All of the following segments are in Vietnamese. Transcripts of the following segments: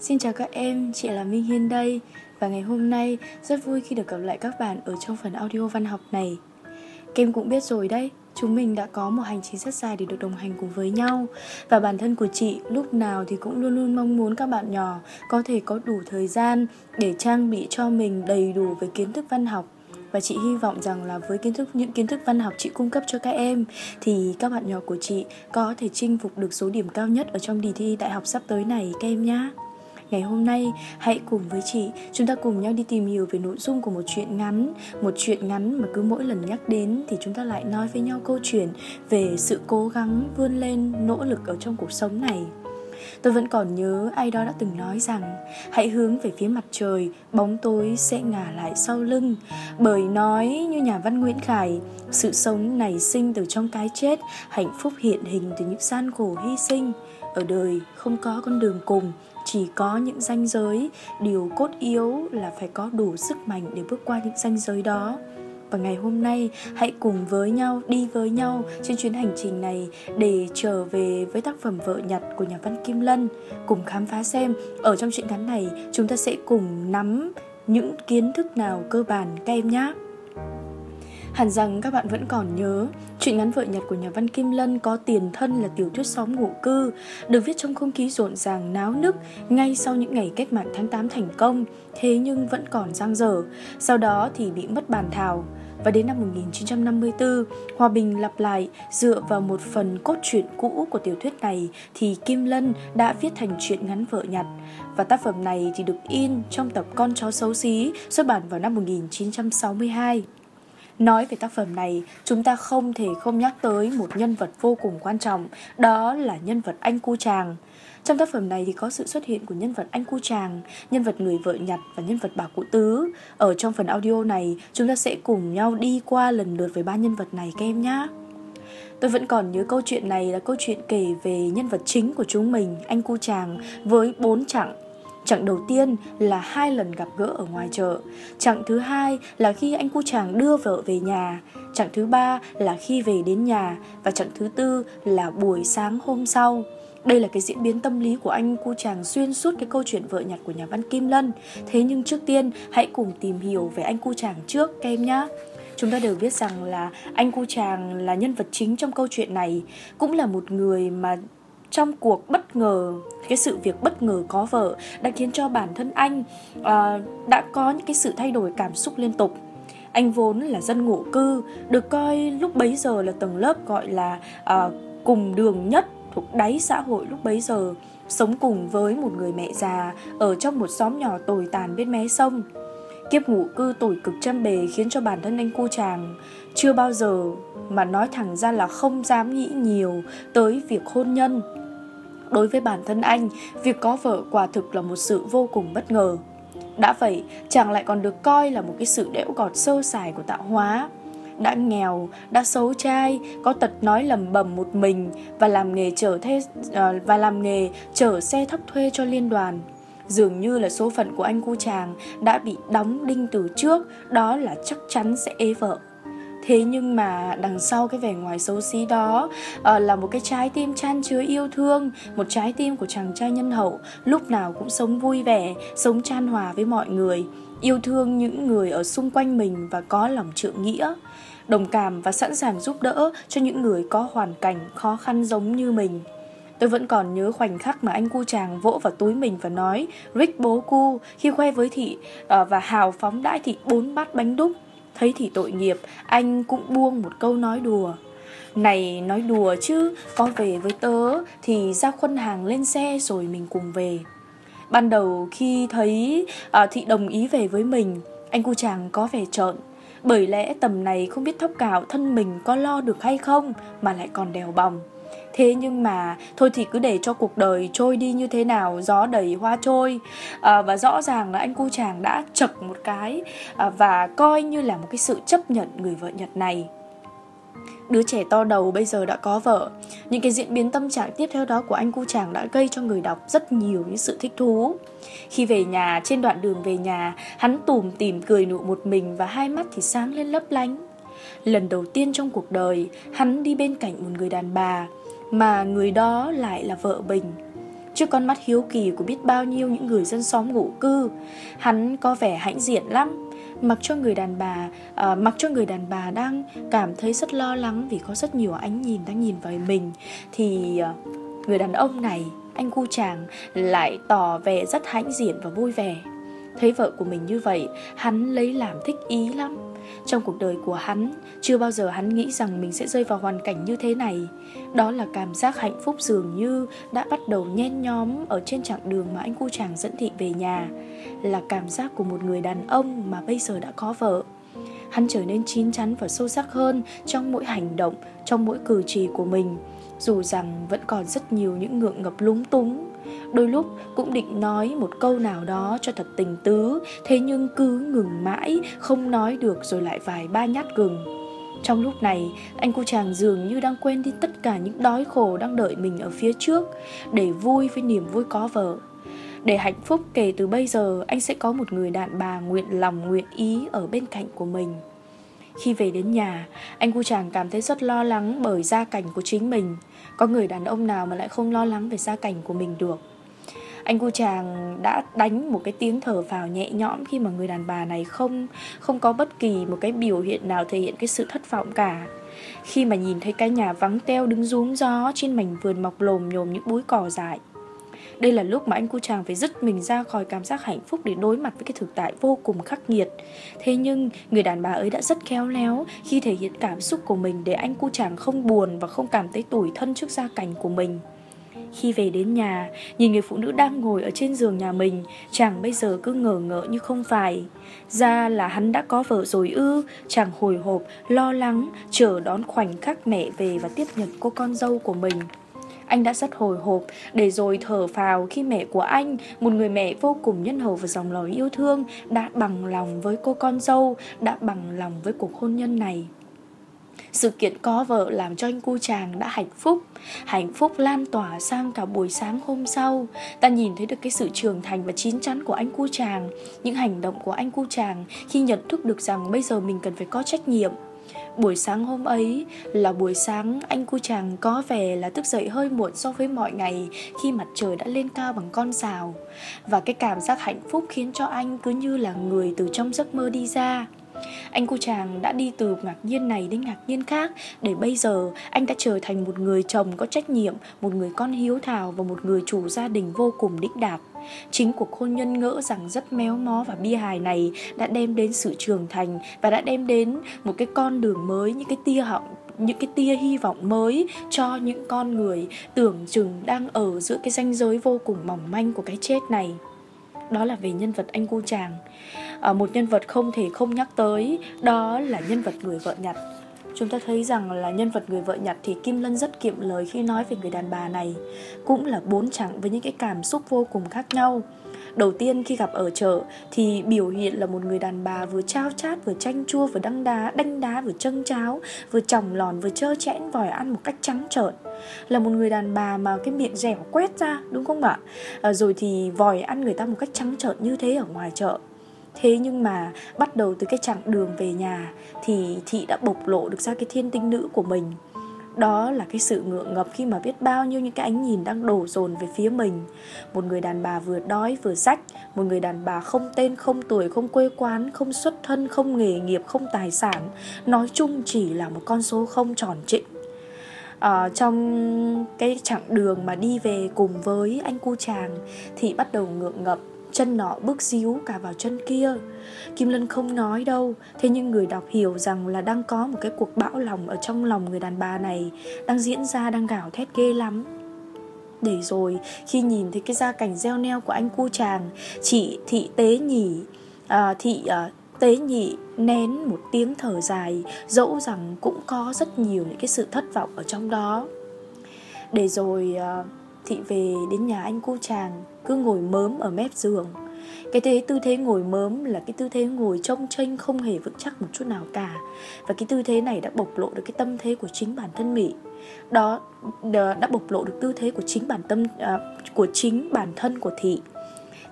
xin chào các em, chị là Minh Hiên đây Và ngày hôm nay rất vui khi được gặp lại các bạn ở trong phần audio văn học này Kem cũng biết rồi đấy, chúng mình đã có một hành trình rất dài để được đồng hành cùng với nhau Và bản thân của chị lúc nào thì cũng luôn luôn mong muốn các bạn nhỏ có thể có đủ thời gian để trang bị cho mình đầy đủ về kiến thức văn học và chị hy vọng rằng là với kiến thức những kiến thức văn học chị cung cấp cho các em thì các bạn nhỏ của chị có thể chinh phục được số điểm cao nhất ở trong đề thi đại học sắp tới này các em nhé. Ngày hôm nay, hãy cùng với chị chúng ta cùng nhau đi tìm hiểu về nội dung của một chuyện ngắn, một chuyện ngắn mà cứ mỗi lần nhắc đến thì chúng ta lại nói với nhau câu chuyện về sự cố gắng vươn lên, nỗ lực ở trong cuộc sống này. Tôi vẫn còn nhớ ai đó đã từng nói rằng Hãy hướng về phía mặt trời, bóng tối sẽ ngả lại sau lưng. Bởi nói như nhà văn Nguyễn Khải Sự sống nảy sinh từ trong cái chết Hạnh phúc hiện hình từ những gian khổ hy sinh. Ở đời không có con đường cùng chỉ có những ranh giới. Điều cốt yếu là phải có đủ sức mạnh để bước qua những ranh giới đó. Và ngày hôm nay, hãy cùng với nhau, đi với nhau trên chuyến hành trình này để trở về với tác phẩm vợ nhặt của nhà văn Kim Lân. Cùng khám phá xem, ở trong truyện ngắn này, chúng ta sẽ cùng nắm những kiến thức nào cơ bản các em nhé. Hẳn rằng các bạn vẫn còn nhớ Chuyện ngắn vợ nhặt của nhà văn Kim Lân có tiền thân là tiểu thuyết xóm ngụ cư Được viết trong không khí rộn ràng náo nức Ngay sau những ngày cách mạng tháng 8 thành công Thế nhưng vẫn còn giang dở Sau đó thì bị mất bàn thảo và đến năm 1954, Hòa Bình lặp lại dựa vào một phần cốt truyện cũ của tiểu thuyết này thì Kim Lân đã viết thành truyện ngắn vợ nhặt và tác phẩm này thì được in trong tập Con chó xấu xí xuất bản vào năm 1962. Nói về tác phẩm này, chúng ta không thể không nhắc tới một nhân vật vô cùng quan trọng, đó là nhân vật anh cu chàng. Trong tác phẩm này thì có sự xuất hiện của nhân vật anh cu chàng, nhân vật người vợ nhặt và nhân vật bà cụ tứ. Ở trong phần audio này, chúng ta sẽ cùng nhau đi qua lần lượt với ba nhân vật này các em nhé. Tôi vẫn còn nhớ câu chuyện này là câu chuyện kể về nhân vật chính của chúng mình, anh cu chàng, với bốn chặng Chặng đầu tiên là hai lần gặp gỡ ở ngoài chợ. Chặng thứ hai là khi anh cu chàng đưa vợ về nhà. Chặng thứ ba là khi về đến nhà. Và chặng thứ tư là buổi sáng hôm sau. Đây là cái diễn biến tâm lý của anh cu chàng xuyên suốt cái câu chuyện vợ nhặt của nhà văn Kim Lân. Thế nhưng trước tiên hãy cùng tìm hiểu về anh cu chàng trước các em nhé. Chúng ta đều biết rằng là anh cu chàng là nhân vật chính trong câu chuyện này, cũng là một người mà trong cuộc bất ngờ cái sự việc bất ngờ có vợ đã khiến cho bản thân anh uh, đã có những cái sự thay đổi cảm xúc liên tục. Anh vốn là dân ngụ cư được coi lúc bấy giờ là tầng lớp gọi là uh, cùng đường nhất thuộc đáy xã hội lúc bấy giờ sống cùng với một người mẹ già ở trong một xóm nhỏ tồi tàn bên mé sông kiếp ngủ cư tuổi cực trăm bề khiến cho bản thân anh cô chàng chưa bao giờ mà nói thẳng ra là không dám nghĩ nhiều tới việc hôn nhân. Đối với bản thân anh việc có vợ quả thực là một sự vô cùng bất ngờ. Đã vậy chàng lại còn được coi là một cái sự đẽo gọt sơ sài của tạo hóa. Đã nghèo, đã xấu trai, có tật nói lầm bầm một mình và làm nghề chở thế ờ, và làm nghề chở xe thấp thuê cho liên đoàn. Dường như là số phận của anh cu chàng đã bị đóng đinh từ trước, đó là chắc chắn sẽ ế vợ. Thế nhưng mà đằng sau cái vẻ ngoài xấu xí đó uh, là một cái trái tim chan chứa yêu thương, một trái tim của chàng trai nhân hậu, lúc nào cũng sống vui vẻ, sống chan hòa với mọi người, yêu thương những người ở xung quanh mình và có lòng trượng nghĩa đồng cảm và sẵn sàng giúp đỡ cho những người có hoàn cảnh khó khăn giống như mình. Tôi vẫn còn nhớ khoảnh khắc mà anh cu chàng vỗ vào túi mình và nói Rick bố cu khi khoe với thị ờ, và hào phóng đãi thị bốn bát bánh đúc. Thấy thị tội nghiệp, anh cũng buông một câu nói đùa. Này nói đùa chứ, có về với tớ thì ra khuân hàng lên xe rồi mình cùng về. Ban đầu khi thấy à, thị đồng ý về với mình, anh cu chàng có vẻ trợn bởi lẽ tầm này không biết thóc cạo thân mình có lo được hay không mà lại còn đèo bòng. Thế nhưng mà thôi thì cứ để cho cuộc đời trôi đi như thế nào Gió đầy hoa trôi. À, Và rõ ràng là anh cu chàng đã chập một cái à, Và coi như là một cái sự chấp nhận người vợ Nhật này. Đứa trẻ to đầu bây giờ đã có vợ. Những cái diễn biến tâm trạng tiếp theo đó của anh cu chàng đã gây cho người đọc rất nhiều những sự thích thú. Khi về nhà, trên đoạn đường về nhà Hắn tủm tỉm cười nụ một mình và hai mắt thì sáng lên lấp lánh. Lần đầu tiên trong cuộc đời, hắn đi bên cạnh một người đàn bà. Mà người đó lại là vợ Bình trước con mắt hiếu kỳ của biết bao nhiêu những người dân xóm ngụ cư. Hắn có vẻ hãnh diện lắm, mặc cho người đàn bà à, mặc cho người đàn bà đang cảm thấy rất lo lắng vì có rất nhiều ánh nhìn đang nhìn vào mình thì à, người đàn ông này anh cu chàng lại tỏ vẻ rất hãnh diện và vui vẻ. Thấy vợ của mình như vậy hắn lấy làm thích ý lắm trong cuộc đời của hắn. Chưa bao giờ hắn nghĩ rằng mình sẽ rơi vào hoàn cảnh như thế này. Đó là cảm giác hạnh phúc dường như đã bắt đầu nhen nhóm ở trên chặng đường mà anh cu chàng dẫn thị về nhà. Là cảm giác của một người đàn ông mà bây giờ đã có vợ. Hắn trở nên chín chắn và sâu sắc hơn trong mỗi hành động, trong mỗi cử chỉ của mình. Dù rằng vẫn còn rất nhiều những ngượng ngập lúng túng đôi lúc cũng định nói một câu nào đó cho thật tình tứ, thế nhưng cứ ngừng mãi, không nói được rồi lại vài ba nhát gừng. Trong lúc này, anh cô chàng dường như đang quên đi tất cả những đói khổ đang đợi mình ở phía trước, để vui với niềm vui có vợ. Để hạnh phúc kể từ bây giờ, anh sẽ có một người đàn bà nguyện lòng, nguyện ý ở bên cạnh của mình khi về đến nhà, anh cu chàng cảm thấy rất lo lắng bởi gia cảnh của chính mình. Có người đàn ông nào mà lại không lo lắng về gia cảnh của mình được. Anh cu chàng đã đánh một cái tiếng thở vào nhẹ nhõm khi mà người đàn bà này không không có bất kỳ một cái biểu hiện nào thể hiện cái sự thất vọng cả. Khi mà nhìn thấy cái nhà vắng teo đứng rúm gió trên mảnh vườn mọc lồm nhồm những búi cỏ dại. Đây là lúc mà anh cu chàng phải dứt mình ra khỏi cảm giác hạnh phúc để đối mặt với cái thực tại vô cùng khắc nghiệt. Thế nhưng người đàn bà ấy đã rất khéo léo khi thể hiện cảm xúc của mình để anh cu chàng không buồn và không cảm thấy tủi thân trước gia cảnh của mình. Khi về đến nhà, nhìn người phụ nữ đang ngồi ở trên giường nhà mình, chàng bây giờ cứ ngờ ngỡ như không phải. Ra là hắn đã có vợ rồi ư, chàng hồi hộp, lo lắng, chờ đón khoảnh khắc mẹ về và tiếp nhận cô con dâu của mình. Anh đã rất hồi hộp để rồi thở phào khi mẹ của anh, một người mẹ vô cùng nhân hậu và dòng lối yêu thương, đã bằng lòng với cô con dâu, đã bằng lòng với cuộc hôn nhân này. Sự kiện có vợ làm cho anh cu chàng đã hạnh phúc. Hạnh phúc lan tỏa sang cả buổi sáng hôm sau. Ta nhìn thấy được cái sự trưởng thành và chín chắn của anh cu chàng Những hành động của anh cu chàng Khi nhận thức được rằng bây giờ mình cần phải có trách nhiệm. Buổi sáng hôm ấy là buổi sáng anh cu chàng có vẻ là thức dậy hơi muộn so với mọi ngày khi mặt trời đã lên cao bằng con rào. Và cái cảm giác hạnh phúc khiến cho anh cứ như là người từ trong giấc mơ đi ra. Anh cô chàng đã đi từ ngạc nhiên này đến ngạc nhiên khác Để bây giờ anh đã trở thành một người chồng có trách nhiệm Một người con hiếu thảo và một người chủ gia đình vô cùng đĩnh đạc Chính cuộc hôn nhân ngỡ rằng rất méo mó và bi hài này đã đem đến sự trưởng thành và đã đem đến một cái con đường mới, những cái tia họng những cái tia hy vọng mới cho những con người tưởng chừng đang ở giữa cái ranh giới vô cùng mỏng manh của cái chết này đó là về nhân vật anh cô chàng. À, một nhân vật không thể không nhắc tới đó là nhân vật người vợ nhặt chúng ta thấy rằng là nhân vật người vợ nhặt thì Kim Lân rất kiệm lời khi nói về người đàn bà này cũng là bốn chặng với những cái cảm xúc vô cùng khác nhau. Đầu tiên khi gặp ở chợ thì biểu hiện là một người đàn bà vừa trao chát vừa chanh chua vừa đăng đá, đanh đá vừa chân cháo, vừa chòng lòn vừa trơ chẽn vòi ăn một cách trắng trợn. Là một người đàn bà mà cái miệng dẻo quét ra đúng không ạ? À, rồi thì vòi ăn người ta một cách trắng trợn như thế ở ngoài chợ. Thế nhưng mà bắt đầu từ cái chặng đường về nhà thì thị đã bộc lộ được ra cái thiên tinh nữ của mình đó là cái sự ngượng ngập khi mà biết bao nhiêu những cái ánh nhìn đang đổ dồn về phía mình. Một người đàn bà vừa đói vừa rách Một người đàn bà không tên, không tuổi, không quê quán, không xuất thân, không nghề nghiệp, không tài sản Nói chung chỉ là một con số không tròn trịnh. À, trong cái chặng đường mà đi về cùng với anh cu chàng thì bắt đầu ngượng ngập chân nọ bước díu cả vào chân kia. Kim lân không nói đâu thế nhưng người đọc hiểu rằng là đang có một cái cuộc bão lòng ở trong lòng người đàn bà này đang diễn ra đang gào thét ghê lắm. Để rồi khi nhìn thấy cái gia cảnh gieo neo của anh cu chàng chị thị tế nhỉ à, thị à, tế nhị nén một tiếng thở dài dẫu rằng cũng có rất nhiều những cái sự thất vọng ở trong đó. Để rồi à, thị về đến nhà anh cu chàng cứ ngồi mớm ở mép giường. Cái thế tư thế ngồi mớm là cái tư thế ngồi trông tranh không hề vững chắc một chút nào cả. Và cái tư thế này đã bộc lộ được cái tâm thế của chính bản thân mỹ. Đó đã bộc lộ được tư thế của chính bản tâm à, của chính bản thân của thị.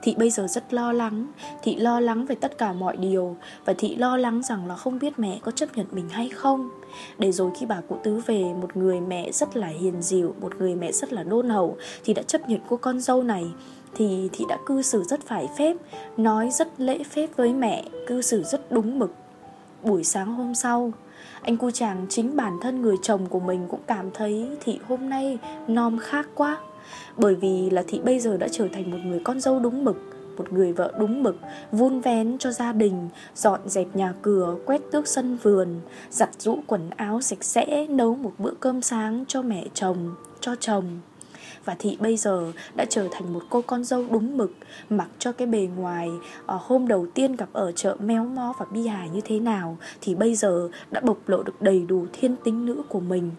Thị bây giờ rất lo lắng. Thị lo lắng về tất cả mọi điều Và Thị lo lắng rằng là không biết mẹ có chấp nhận mình hay không. Để rồi khi bà cụ tứ về, Một người mẹ rất là hiền dịu, Một người mẹ rất là đôn hậu Thì đã chấp nhận cô con dâu này. Thì Thị đã cư xử rất phải phép, Nói rất lễ phép với mẹ, Cư xử rất đúng mực. Buổi sáng hôm sau, anh cu chàng chính bản thân người chồng của mình cũng cảm thấy thị hôm nay nom khác quá bởi vì là thị bây giờ đã trở thành một người con dâu đúng mực, một người vợ đúng mực, vun vén cho gia đình, dọn dẹp nhà cửa, quét tước sân vườn, giặt rũ quần áo sạch sẽ, nấu một bữa cơm sáng cho mẹ chồng, cho chồng. Và thị bây giờ đã trở thành một cô con dâu đúng mực, mặc cho cái bề ngoài ở hôm đầu tiên gặp ở chợ méo mó và bi hài như thế nào, thì bây giờ đã bộc lộ được đầy đủ thiên tính nữ của mình.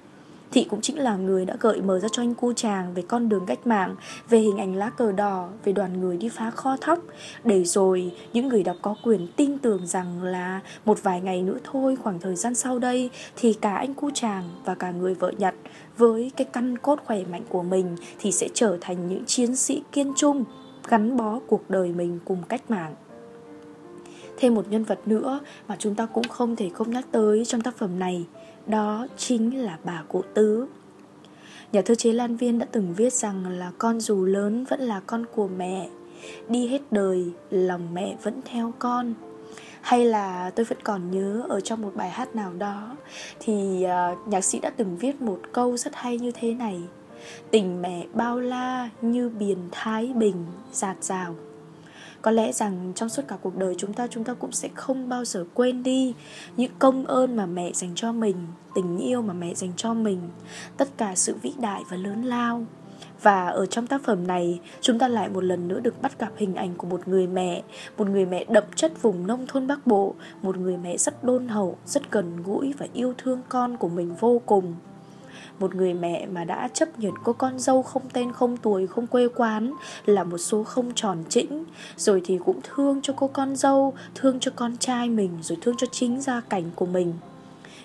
Thị cũng chính là người đã gợi mở ra cho anh cu chàng về con đường cách mạng, về hình ảnh lá cờ đỏ, về đoàn người đi phá kho thóc. Để rồi những người đọc có quyền tin tưởng rằng là một vài ngày nữa thôi khoảng thời gian sau đây thì cả anh cu chàng và cả người vợ Nhật với cái căn cốt khỏe mạnh của mình thì sẽ trở thành những chiến sĩ kiên trung gắn bó cuộc đời mình cùng cách mạng. Thêm một nhân vật nữa mà chúng ta cũng không thể không nhắc tới trong tác phẩm này đó chính là bà cụ tứ. Nhà thơ chế Lan Viên đã từng viết rằng là con dù lớn vẫn là con của mẹ. Đi hết đời lòng mẹ vẫn theo con. Hay là tôi vẫn còn nhớ ở trong một bài hát nào đó thì uh, nhạc sĩ đã từng viết một câu rất hay như thế này. Tình mẹ bao la như biển thái bình giạt rào có lẽ rằng trong suốt cả cuộc đời chúng ta chúng ta cũng sẽ không bao giờ quên đi những công ơn mà mẹ dành cho mình, tình yêu mà mẹ dành cho mình, tất cả sự vĩ đại và lớn lao. Và ở trong tác phẩm này, chúng ta lại một lần nữa được bắt gặp hình ảnh của một người mẹ, một người mẹ đậm chất vùng nông thôn bắc bộ, một người mẹ rất đôn hậu, rất gần gũi và yêu thương con của mình vô cùng một người mẹ mà đã chấp nhận cô con dâu không tên, không tuổi, không quê quán là một số không tròn chỉnh rồi thì cũng thương cho cô con dâu, thương cho con trai mình, rồi thương cho chính gia cảnh của mình.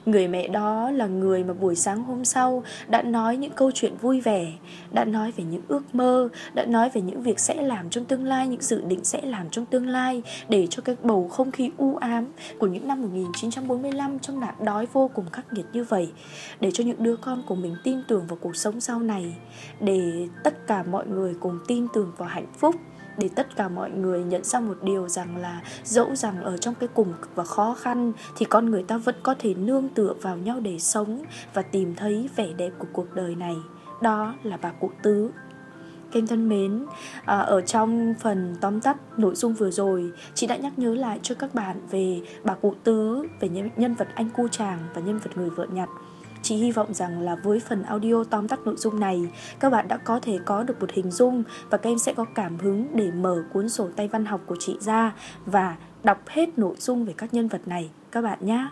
Người mẹ đó là người mà buổi sáng hôm sau đã nói những câu chuyện vui vẻ, đã nói về những ước mơ, đã nói về những việc sẽ làm trong tương lai, những dự định sẽ làm trong tương lai để cho cái bầu không khí u ám của những năm 1945 trong nạn đói vô cùng khắc nghiệt như vậy, để cho những đứa con của mình tin tưởng vào cuộc sống sau này, để tất cả mọi người cùng tin tưởng vào hạnh phúc để tất cả mọi người nhận ra một điều rằng là dẫu rằng ở trong cái cùng cực và khó khăn thì con người ta vẫn có thể nương tựa vào nhau để sống và tìm thấy vẻ đẹp của cuộc đời này đó là bà cụ tứ Kem thân mến, à, ở trong phần tóm tắt nội dung vừa rồi, chị đã nhắc nhớ lại cho các bạn về bà cụ tứ, về nhân vật anh cu chàng và nhân vật người vợ nhặt. Chị hy vọng rằng là với phần audio tóm tắt nội dung này, các bạn đã có thể có được một hình dung và các em sẽ có cảm hứng để mở cuốn sổ tay văn học của chị ra và đọc hết nội dung về các nhân vật này các bạn nhé.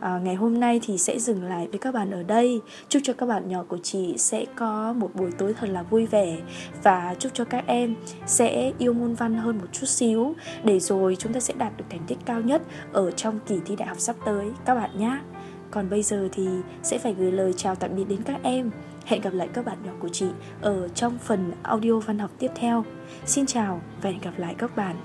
À, ngày hôm nay thì sẽ dừng lại với các bạn ở đây. Chúc cho các bạn nhỏ của chị sẽ có một buổi tối thật là vui vẻ và chúc cho các em sẽ yêu môn văn hơn một chút xíu. Để rồi chúng ta sẽ đạt được thành tích cao nhất ở trong kỳ thi đại học sắp tới. Các bạn nhé còn bây giờ thì sẽ phải gửi lời chào tạm biệt đến các em. Hẹn gặp lại các bạn nhỏ của chị ở trong phần audio văn học tiếp theo. Xin chào và hẹn gặp lại các bạn.